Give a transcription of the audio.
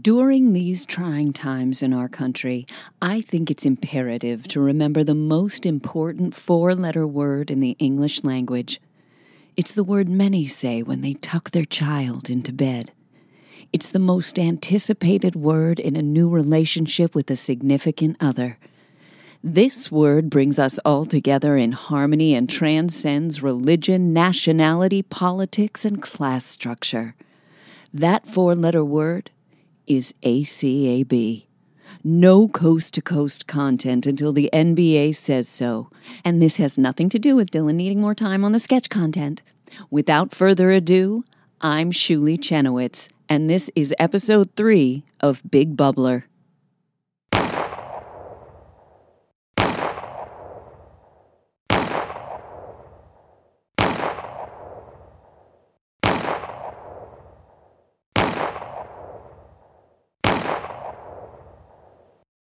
During these trying times in our country, I think it's imperative to remember the most important four letter word in the English language. It's the word many say when they tuck their child into bed. It's the most anticipated word in a new relationship with a significant other. This word brings us all together in harmony and transcends religion, nationality, politics, and class structure. That four letter word is ACAB. No coast to coast content until the NBA says so. And this has nothing to do with Dylan needing more time on the sketch content. Without further ado, I'm Shuli Chenowitz, and this is episode three of Big Bubbler.